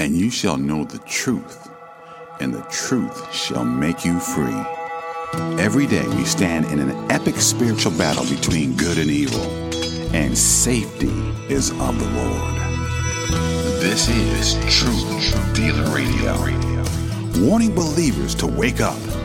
And you shall know the truth, and the truth shall make you free. Every day we stand in an epic spiritual battle between good and evil, and safety is of the Lord. This is Truth Dealer Radio. Warning believers to wake up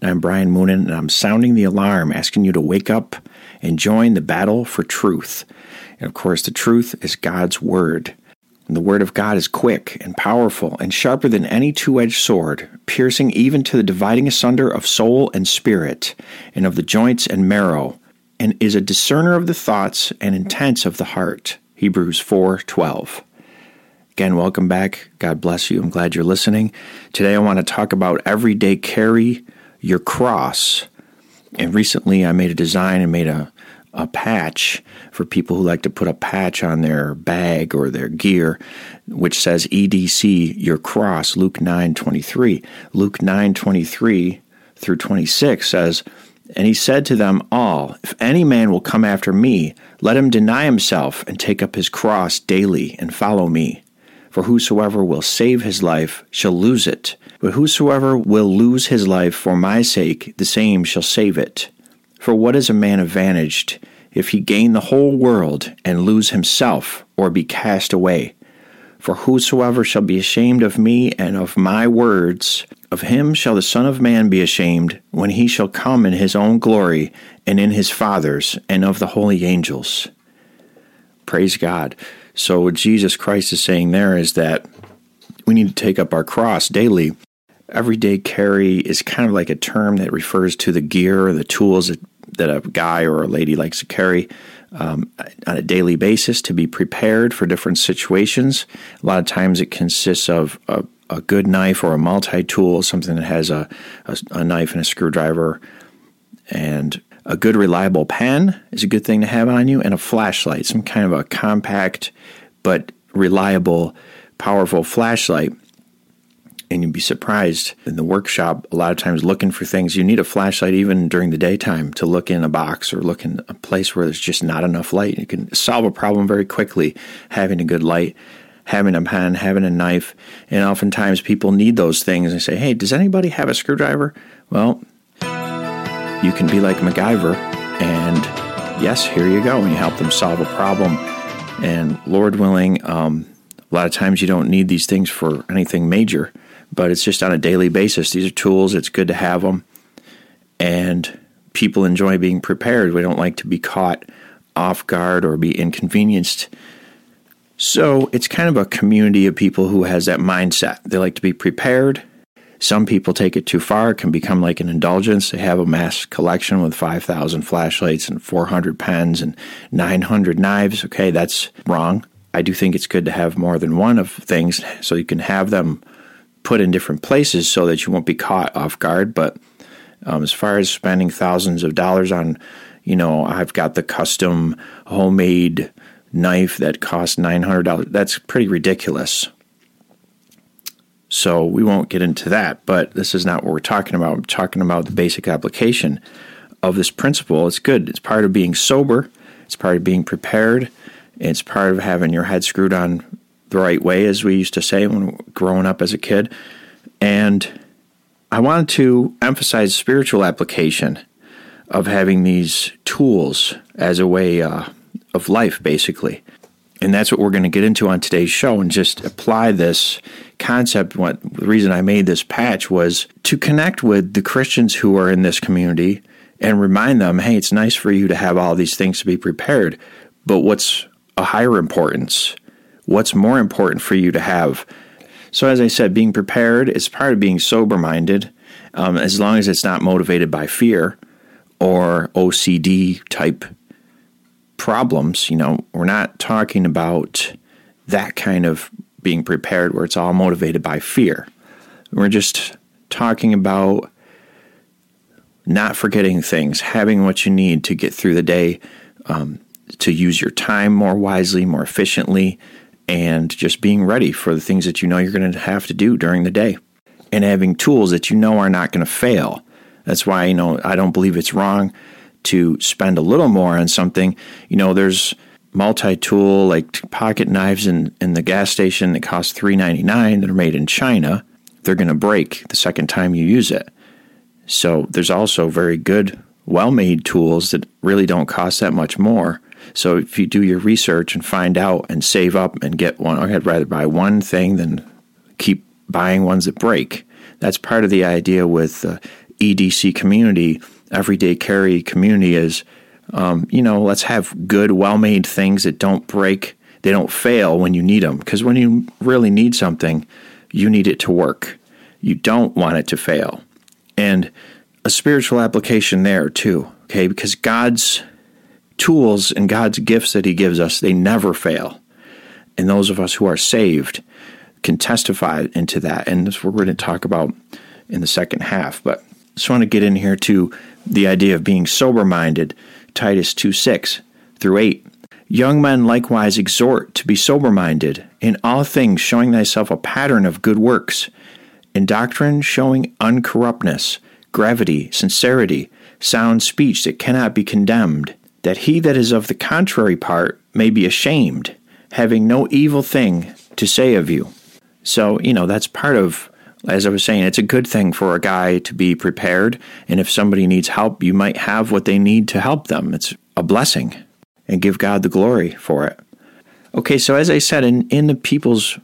And I'm Brian Moonen, and I'm sounding the alarm, asking you to wake up and join the battle for truth. And of course, the truth is God's Word. And the Word of God is quick and powerful and sharper than any two edged sword, piercing even to the dividing asunder of soul and spirit, and of the joints and marrow, and is a discerner of the thoughts and intents of the heart. Hebrews 4 12. Again, welcome back. God bless you. I'm glad you're listening. Today, I want to talk about everyday carry your cross. And recently, I made a design and made a, a patch for people who like to put a patch on their bag or their gear, which says EDC, your cross, Luke 9 23. Luke 9 23 through 26 says, And he said to them all, If any man will come after me, let him deny himself and take up his cross daily and follow me. For whosoever will save his life shall lose it, but whosoever will lose his life for my sake, the same shall save it. For what is a man advantaged if he gain the whole world and lose himself, or be cast away? For whosoever shall be ashamed of me and of my words, of him shall the Son of Man be ashamed when he shall come in his own glory and in his Father's and of the holy angels. Praise God. So, what Jesus Christ is saying there is that we need to take up our cross daily. Everyday carry is kind of like a term that refers to the gear or the tools that, that a guy or a lady likes to carry um, on a daily basis to be prepared for different situations. A lot of times it consists of a, a good knife or a multi tool, something that has a, a, a knife and a screwdriver and a good reliable pen is a good thing to have on you, and a flashlight, some kind of a compact but reliable, powerful flashlight. And you'd be surprised in the workshop, a lot of times looking for things. You need a flashlight even during the daytime to look in a box or look in a place where there's just not enough light. You can solve a problem very quickly having a good light having a pen, having a knife, and oftentimes people need those things and say, Hey, does anybody have a screwdriver? Well, you can be like MacGyver, and yes, here you go, and you help them solve a problem. And Lord willing, um, a lot of times you don't need these things for anything major, but it's just on a daily basis. These are tools, it's good to have them. And people enjoy being prepared. We don't like to be caught off guard or be inconvenienced. So it's kind of a community of people who has that mindset. They like to be prepared some people take it too far. It can become like an indulgence. They have a mass collection with 5,000 flashlights and 400 pens and 900 knives. Okay, that's wrong. I do think it's good to have more than one of things so you can have them put in different places so that you won't be caught off guard. But um, as far as spending thousands of dollars on, you know, I've got the custom homemade knife that costs $900, that's pretty ridiculous. So we won't get into that, but this is not what we're talking about. We're talking about the basic application of this principle. It's good. It's part of being sober, it's part of being prepared, it's part of having your head screwed on the right way, as we used to say when growing up as a kid. And I wanted to emphasize spiritual application of having these tools as a way uh, of life, basically. And that's what we're going to get into on today's show and just apply this concept. What the reason I made this patch was to connect with the Christians who are in this community and remind them, hey, it's nice for you to have all these things to be prepared, but what's a higher importance? What's more important for you to have? So, as I said, being prepared is part of being sober minded, um, as long as it's not motivated by fear or OCD type problems. You know, we're not talking about that kind of being prepared where it's all motivated by fear. We're just talking about not forgetting things, having what you need to get through the day, um, to use your time more wisely, more efficiently, and just being ready for the things that you know you're going to have to do during the day and having tools that you know are not going to fail. That's why, you know, I don't believe it's wrong to spend a little more on something. You know, there's multi-tool like pocket knives in, in the gas station that cost three ninety nine that are made in China. They're going to break the second time you use it. So there's also very good, well-made tools that really don't cost that much more. So if you do your research and find out and save up and get one, I'd rather buy one thing than keep buying ones that break. That's part of the idea with the EDC community everyday carry community is, um, you know, let's have good, well made things that don't break, they don't fail when you need them. Because when you really need something, you need it to work. You don't want it to fail. And a spiritual application there too, okay? Because God's tools and God's gifts that He gives us, they never fail. And those of us who are saved can testify into that. And that's what we're going to talk about in the second half. But I just want to get in here to the idea of being sober minded, Titus 2 6 through 8. Young men likewise exhort to be sober minded, in all things showing thyself a pattern of good works, in doctrine showing uncorruptness, gravity, sincerity, sound speech that cannot be condemned, that he that is of the contrary part may be ashamed, having no evil thing to say of you. So, you know, that's part of as I was saying, it's a good thing for a guy to be prepared. And if somebody needs help, you might have what they need to help them. It's a blessing and give God the glory for it. Okay, so as I said, in, in the people's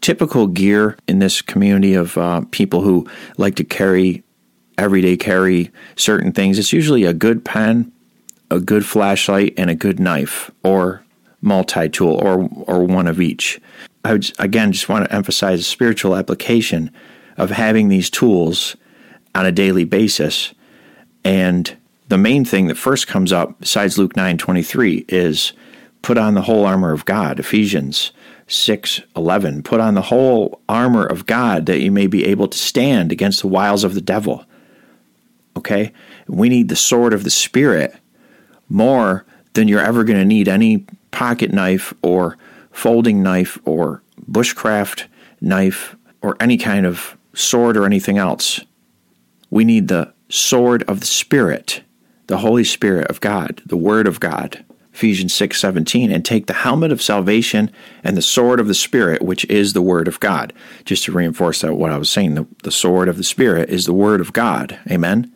typical gear in this community of uh, people who like to carry, everyday carry certain things, it's usually a good pen, a good flashlight, and a good knife or multi tool or, or one of each. I would, again just want to emphasize the spiritual application of having these tools on a daily basis. And the main thing that first comes up, besides Luke nine twenty three, is put on the whole armor of God. Ephesians six eleven. Put on the whole armor of God that you may be able to stand against the wiles of the devil. Okay? We need the sword of the Spirit more than you're ever going to need any pocket knife or folding knife or bushcraft knife or any kind of sword or anything else. We need the sword of the Spirit, the Holy Spirit of God, the Word of God. Ephesians 6:17 and take the helmet of salvation and the sword of the spirit which is the word of God. Just to reinforce that what I was saying, the, the sword of the spirit is the word of God. Amen.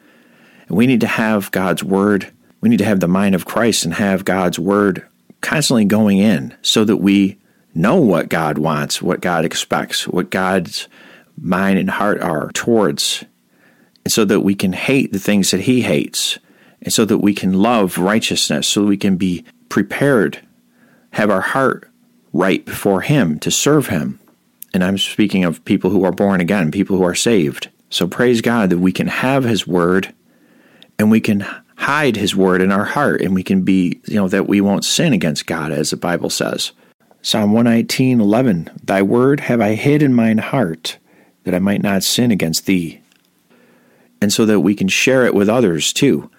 And we need to have God's word. We need to have the mind of Christ and have God's word constantly going in so that we know what God wants, what God expects, what God's mind and heart are towards, and so that we can hate the things that He hates, and so that we can love righteousness, so that we can be prepared, have our heart right before Him to serve Him. And I'm speaking of people who are born again, people who are saved. So praise God that we can have His Word and we can hide his word in our heart and we can be, you know, that we won't sin against God, as the Bible says. Psalm 119, 11, Thy word have I hid in mine heart, that I might not sin against thee. And so that we can share it with others too.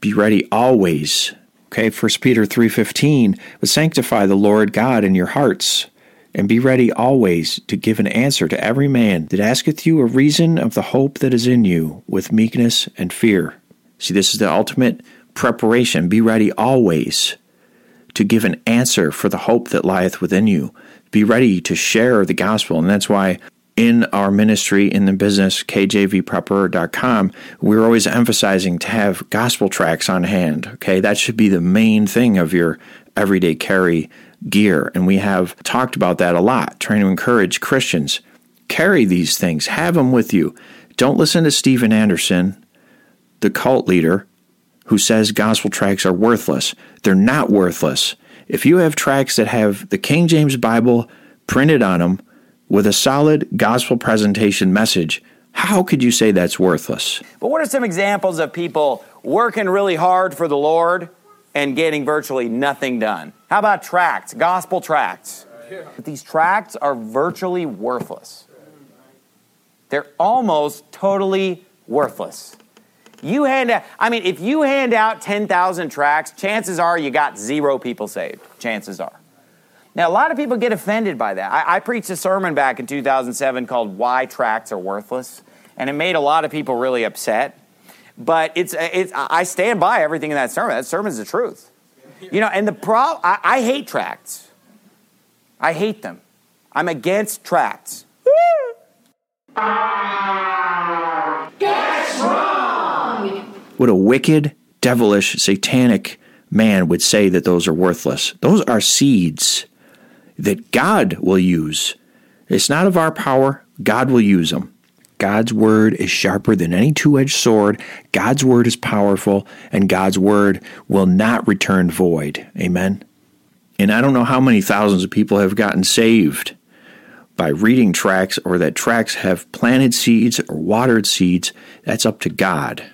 Be ready always. Okay, 1 Peter 3.15, But sanctify the Lord God in your hearts, and be ready always to give an answer to every man that asketh you a reason of the hope that is in you, with meekness and fear See, this is the ultimate preparation. Be ready always to give an answer for the hope that lieth within you. Be ready to share the gospel. And that's why in our ministry, in the business, kjvprepper.com, we're always emphasizing to have gospel tracts on hand. Okay, that should be the main thing of your everyday carry gear. And we have talked about that a lot, trying to encourage Christians. Carry these things, have them with you. Don't listen to Steven Anderson, the cult leader, who says gospel tracts are worthless. They're not worthless. If you have tracts that have the King James Bible printed on them with a solid gospel presentation message, how could you say that's worthless? But what are some examples of people working really hard for the Lord and getting virtually nothing done? How about tracts, gospel tracts? These tracts are virtually worthless. They're almost totally worthless. You hand out, I mean, if you hand out 10,000 tracts, chances are you got zero people saved. Chances are. Now, a lot of people get offended by that. I, I, preached a sermon back in 2007 called Why Tracts Are Worthless, and it made a lot of people really upset. But it's, uh, it's, I stand by everything in that sermon. That sermon's the truth. You know, and the problem, I, I hate tracts. I hate them. I'm against tracts. That's wrong. What a wicked, devilish, satanic man would say that those are worthless. Those are seeds that God will use. It's not of our power, God will use them. God's word is sharper than any two edged sword. God's word is powerful, and God's word will not return void. Amen. And I don't know how many thousands of people have gotten saved by reading tracts or that tracts have planted seeds or watered seeds. That's up to God.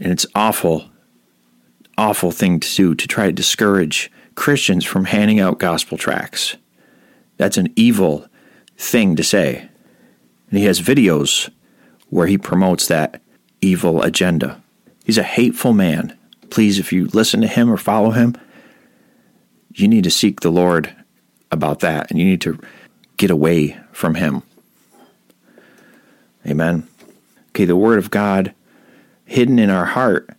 And it's awful, awful thing to do to try to discourage Christians from handing out gospel tracts. That's an evil thing to say. And he has videos where he promotes that evil agenda. He's a hateful man. Please, if you listen to him or follow him, you need to seek the Lord about that and you need to get away from him. Amen. Okay, the Word of God hidden in our heart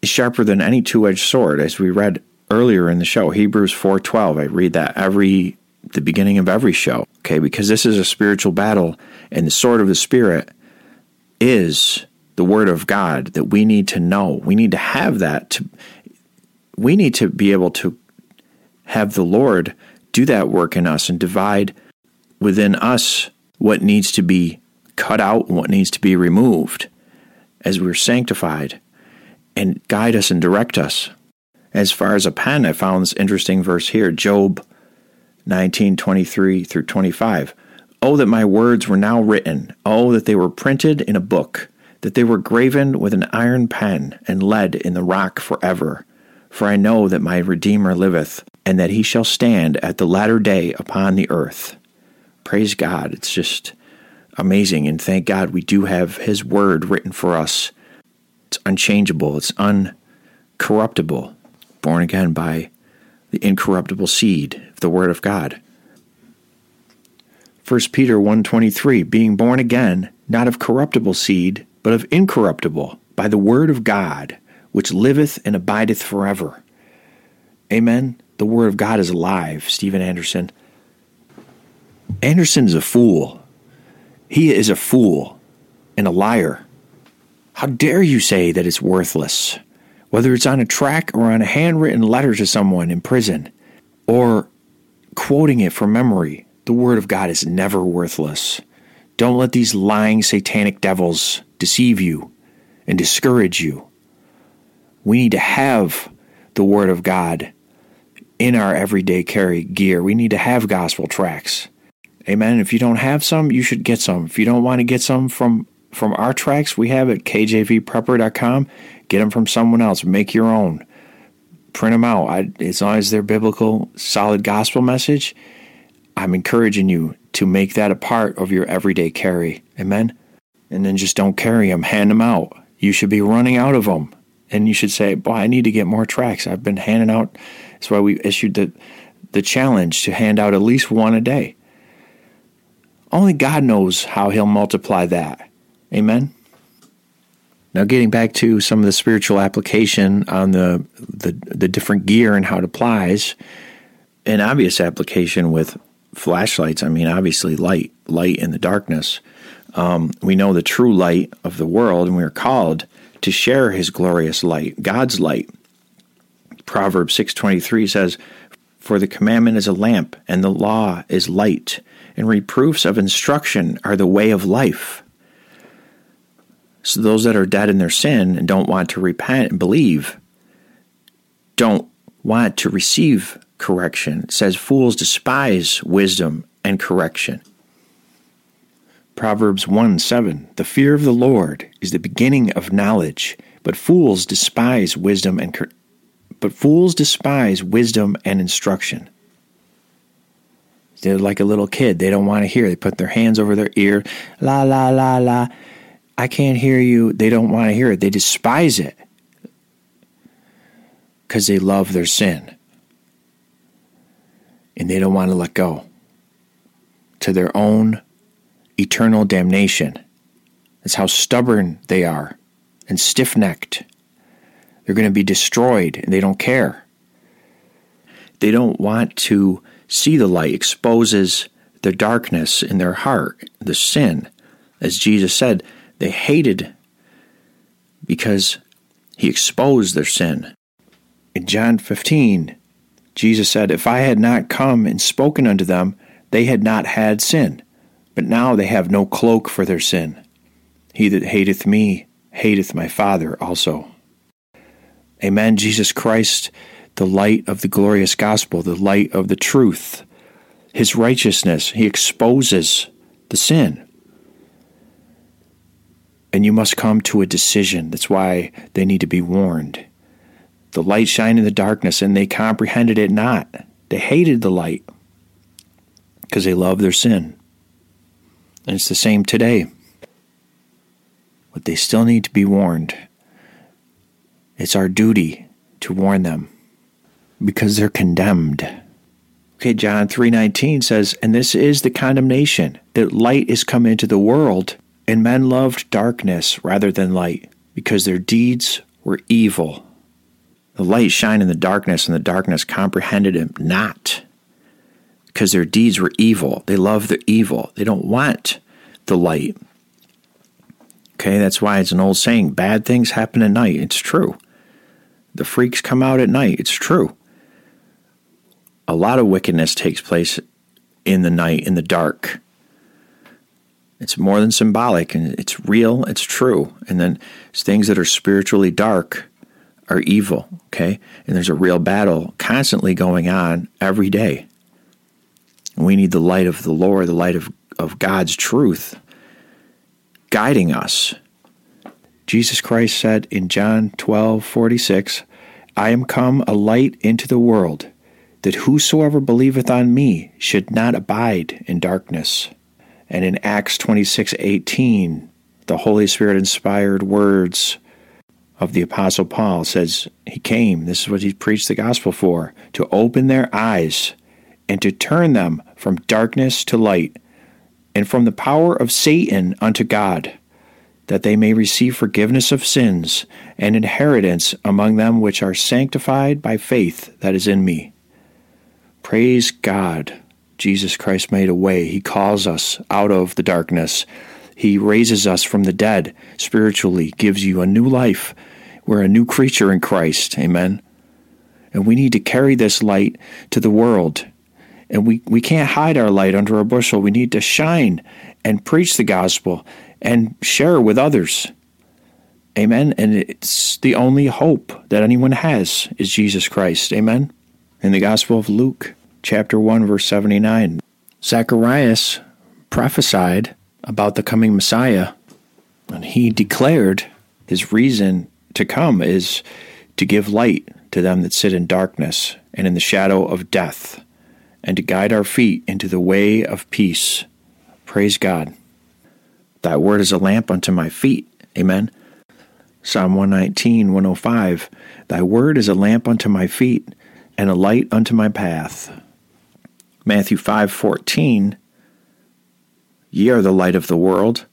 is sharper than any two edged sword, as we read earlier in the show, Hebrews 4:12. I read that every the beginning of every show, okay? Because this is a spiritual battle and the sword of the spirit is the word of God that we need to know. We need to have that to we need to be able to have the Lord do that work in us and divide within us what needs to be cut out and what needs to be removed as we're sanctified and guide us and direct us. As far as a pen, I found this interesting verse here, Job 19, 23 through 25. Oh, that my words were now written. Oh, that they were printed in a book, that they were graven with an iron pen and lead in the rock forever. For I know that my Redeemer liveth, and that he shall stand at the latter day upon the earth. Praise God. It's just amazing. And thank God we do have his word written for us. It's unchangeable, it's uncorruptible born again by the incorruptible seed of the word of God. 1 Peter 1:23 being born again not of corruptible seed but of incorruptible by the word of God which liveth and abideth forever. Amen. The word of God is alive, Steven Anderson. Anderson is a fool. He is a fool and a liar. How dare you say that it's worthless? whether it's on a tract or on a handwritten letter to someone in prison, or quoting it from memory, the Word of God is never worthless. Don't let these lying satanic devils deceive you and discourage you. We need to have the Word of God in our everyday carry gear. We need to have gospel tracts. Amen. If you don't have some, you should get some. If you don't want to get some from from our tracts, we have at kjvprepper.com. Get them from someone else. Make your own. Print them out. I, as long as they're biblical, solid gospel message, I'm encouraging you to make that a part of your everyday carry. Amen. And then just don't carry them. Hand them out. You should be running out of them. And you should say, "Boy, I need to get more tracts. I've been handing out." That's why we issued the the challenge to hand out at least one a day. Only God knows how He'll multiply that. Amen. Now, getting back to some of the spiritual application on the, the, the different gear and how it applies, an obvious application with flashlights. I mean, obviously, light, light in the darkness. Um, we know the true light of the world, and we are called to share His glorious light, God's light. Proverbs six twenty three says, For the commandment is a lamp, and the law is light, and reproofs of instruction are the way of life. So those that are dead in their sin and don't want to repent and believe don't want to receive correction. It says fools despise wisdom and correction. Proverbs 1 7 The fear of the Lord is the beginning of knowledge, but fools despise wisdom and but fools despise wisdom and instruction. They're like a little kid. They don't want to hear. They put their hands over their ear. La, la, la, la. I can't hear you. They don't want to hear it. They despise it because they love their sin. And they don't want to let go to their own eternal damnation. That's how stubborn they are and stiff necked. They're going to be destroyed and they don't care. They don't want to see the light exposes the darkness in their heart, the sin. As Jesus said, they hated because he exposed their sin. In John 15, Jesus said, If I had not come and spoken unto them, they had not had sin. But now they have no cloak for their sin. He that hateth me hateth my Father also. Amen. Jesus Christ, the light of the glorious gospel, the light of the truth, his righteousness, he exposes the sin. And you must come to a decision. That's why they need to be warned. The light shined in the darkness, and they comprehended it not. They hated the light because they love their sin. And it's the same today. But they still need to be warned. It's our duty to warn them because they're condemned. Okay, John 3:19 says, "And this is the condemnation, that light is come into the world, and men loved darkness rather than light, because their deeds were evil." The light shined in the darkness, and the darkness comprehended him not, because their deeds were evil. They love the evil. They don't want the light. Okay, that's why it's an old saying bad things happen at night. It's true. The freaks come out at night. It's true. A lot of wickedness takes place in the night, in the dark. It's more than symbolic and it's real, it's true. And then things that are spiritually dark are evil, okay? And there's a real battle constantly going on every day. We need the light of the Lord, the light of, of God's truth guiding us Jesus Christ said in John 12:46, I am come a light into the world, that whosoever believeth on me should not abide in darkness. And in Acts 26:18, the Holy Spirit inspired words of the Apostle Paul says, He came, this is what he preached the gospel for, to open their eyes and to turn them from darkness to light, and from the power of Satan unto God that they may receive forgiveness of sins and inheritance among them which are sanctified by faith that is in me. Praise God. Jesus Christ made a way. He calls us out of the darkness. He raises us from the dead spiritually, gives you a new life. We're a new creature in Christ. Amen. And we need to carry this light to the world. And we, we can't hide our light under a bushel. We need to shine and preach the gospel and share with others. Amen. And it's the only hope that anyone has is Jesus Christ. Amen. In the Gospel of Luke, chapter 1, verse 79, Zacharias prophesied about the coming Messiah, and he declared his reason to come is to give light to them that sit in darkness and in the shadow of death, and to guide our feet into the way of peace. Praise God. Thy word is a lamp unto my feet. Amen. Psalm 119, 105. Thy word is a lamp unto my feet and a light unto my path. Matthew 5, 14. Ye are the light of the world.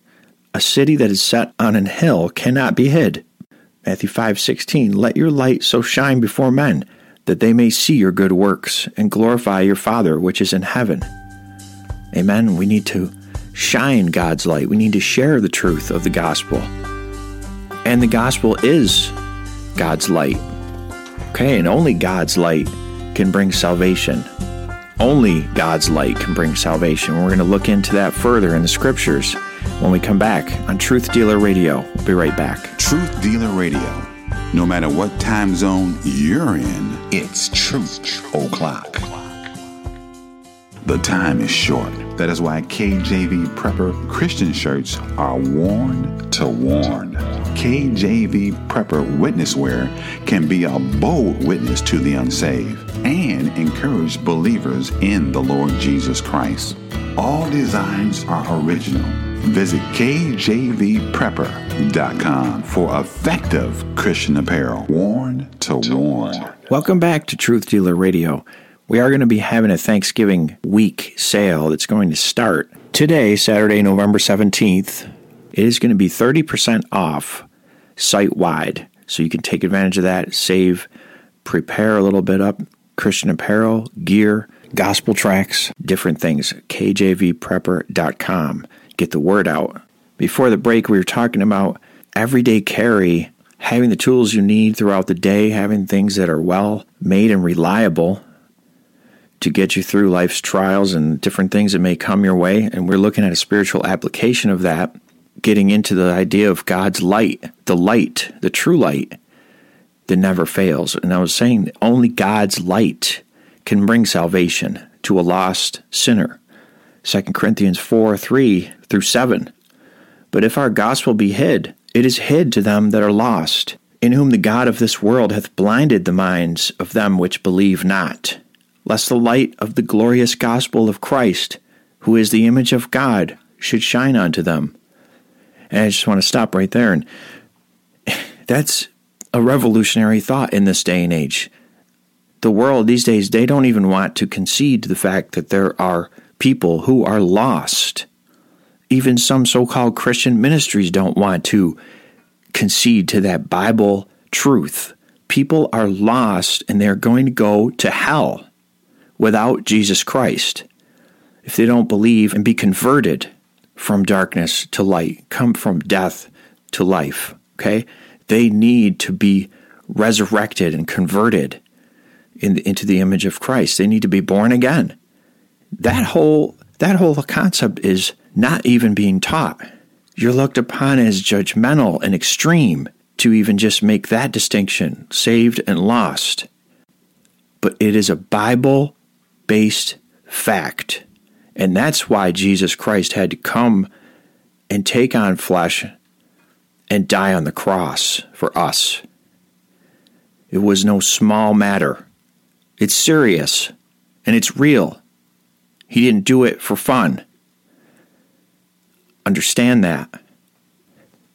A city that is set on an hill cannot be hid. Matthew 5, 16. Let your light so shine before men that they may see your good works and glorify your Father which is in heaven. Amen. We need to shine God's light. We need to share the truth of the gospel. And the gospel is God's light. Okay, and only God's light can bring salvation. Only God's light can bring salvation. We're going to look into that further in the scriptures when we come back on Truth Dealer Radio. We'll be right back. Truth Dealer Radio. No matter what time zone you're in, it's truth o'clock. The time is short. That is why KJV Prepper Christian shirts are worn to warn. KJV Prepper witness wear can be a bold witness to the unsaved and encourage believers in the Lord Jesus Christ. All designs are original. Visit KJVPrepper.com for effective Christian apparel, worn to warn. Welcome back to Truth Dealer Radio. We are going to be having a Thanksgiving week sale that's going to start today, Saturday, November 17th. It is going to be 30% off site wide. So you can take advantage of that, save, prepare a little bit up Christian apparel, gear, gospel tracts, different things. KJVPrepper.com. Get the word out. Before the break, we were talking about everyday carry, having the tools you need throughout the day, having things that are well made and reliable to get you through life's trials and different things that may come your way. And we're looking at a spiritual application of that, getting into the idea of God's light, the light, the true light that never fails. And I was saying only God's light can bring salvation to a lost sinner. 2 Corinthians 4 3 through 7. But if our gospel be hid, it is hid to them that are lost, in whom the God of this world hath blinded the minds of them which believe not, lest the light of the glorious gospel of Christ, who is the image of God, should shine unto them. And I just want to stop right there. And that's a revolutionary thought in this day and age. The world these days, they don't even want to concede the fact that there are people who are lost. Even some so called Christian ministries don't want to concede to that Bible truth. People are lost and they're going to go to hell without Jesus Christ if they don't believe and be converted from darkness to light, come from death to life. Okay? They need to be resurrected and converted in, into the image of Christ. They need to be born again. That whole that whole concept is not even being taught. You're looked upon as judgmental and extreme to even just make that distinction, saved and lost. But it is a Bible based fact. And that's why Jesus Christ had to come and take on flesh and die on the cross for us. It was no small matter. It's serious and it's real. He didn't do it for fun. Understand that.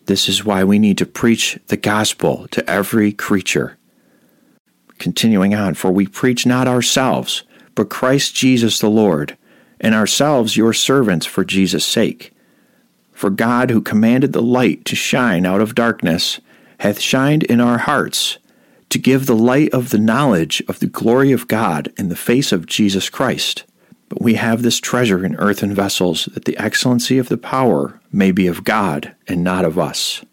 This is why we need to preach the gospel to every creature. Continuing on, for we preach not ourselves, but Christ Jesus the Lord, and ourselves your servants for Jesus' sake. For God, who commanded the light to shine out of darkness, hath shined in our hearts to give the light of the knowledge of the glory of God in the face of Jesus Christ. But we have this treasure in earthen vessels, that the excellency of the power may be of God and not of us.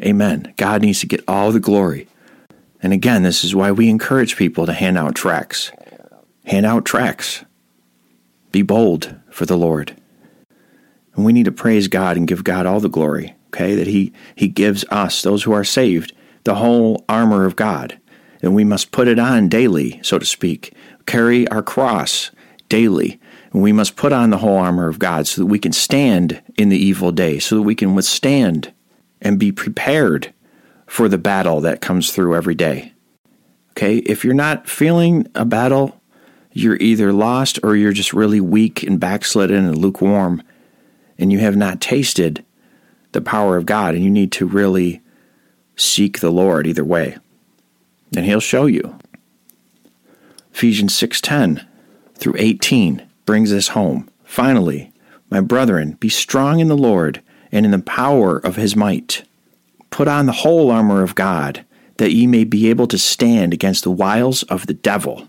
Amen. God needs to get all the glory. And again, this is why we encourage people to hand out tracts. Hand out tracts. Be bold for the Lord. And we need to praise God and give God all the glory, okay? That He, he gives us, those who are saved, the whole armor of God. And we must put it on daily, so to speak. Carry our cross daily. And we must put on the whole armor of God so that we can stand in the evil day, so that we can withstand and be prepared for the battle that comes through every day. Okay? If you're not feeling a battle, you're either lost or you're just really weak and backslidden and lukewarm and you have not tasted the power of God, and you need to really seek the Lord either way. And he'll show you. Ephesians 6:10 through 18 brings this home. Finally, my brethren, be strong in the Lord and in the power of his might. Put on the whole armor of God, that ye may be able to stand against the wiles of the devil.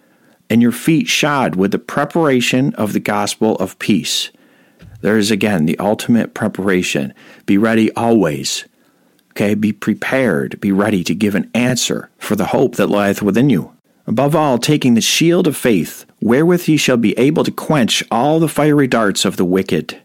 and your feet shod with the preparation of the gospel of peace. There is again the ultimate preparation. Be ready always. Okay, be prepared, be ready to give an answer for the hope that lieth within you. Above all, taking the shield of faith, wherewith ye shall be able to quench all the fiery darts of the wicked,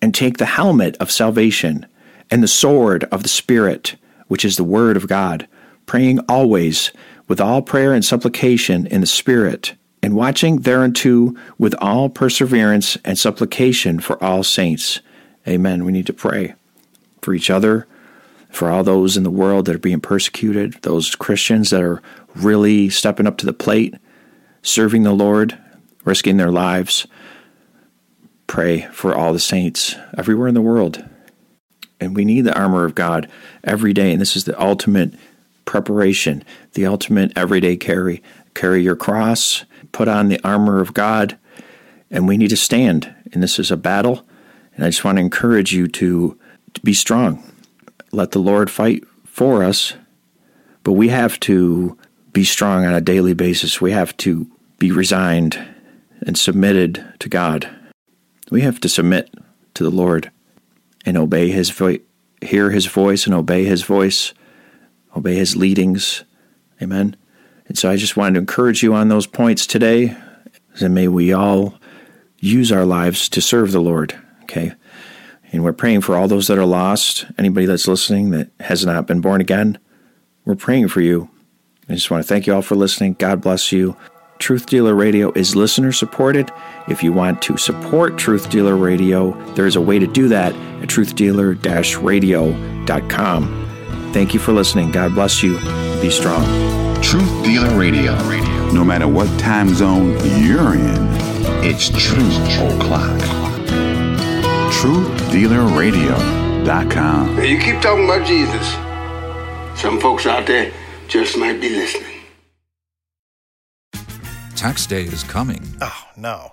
and take the helmet of salvation, and the sword of the Spirit, which is the Word of God, praying always with all prayer and supplication in the Spirit, and watching thereunto with all perseverance and supplication for all saints. Amen. We need to pray for each other for all those in the world that are being persecuted, those Christians that are really stepping up to the plate, serving the Lord, risking their lives. Pray for all the saints everywhere in the world. And we need the armor of God every day. And this is the ultimate preparation, the ultimate everyday carry. Carry your cross, put on the armor of God, and we need to stand. And this is a battle. And I just want to encourage you to, to be strong let the Lord fight for us, but we have to be strong on a daily basis. We have to be resigned and submitted to God. We have to submit to the Lord and obey His voice, hear His voice and obey His voice, obey His leadings. Amen. And so I just wanted to encourage you on those points today. And may we all use our lives to serve the Lord. Okay. And we're praying for all those that are lost, anybody that's listening that has not been born again. We're praying for you. I just want to thank you all for listening. God bless you. Truth Dealer Radio is listener supported. If you want to support Truth Dealer Radio, there is a way to do that at truthdealer radio.com. Thank you for listening. God bless you. Be strong. Truth Dealer Radio. No matter what time zone you're in, it's truth o'clock truthdealerradio.com. You keep talking about Jesus. Some folks out there just might be listening. Tax day is coming. Oh, no.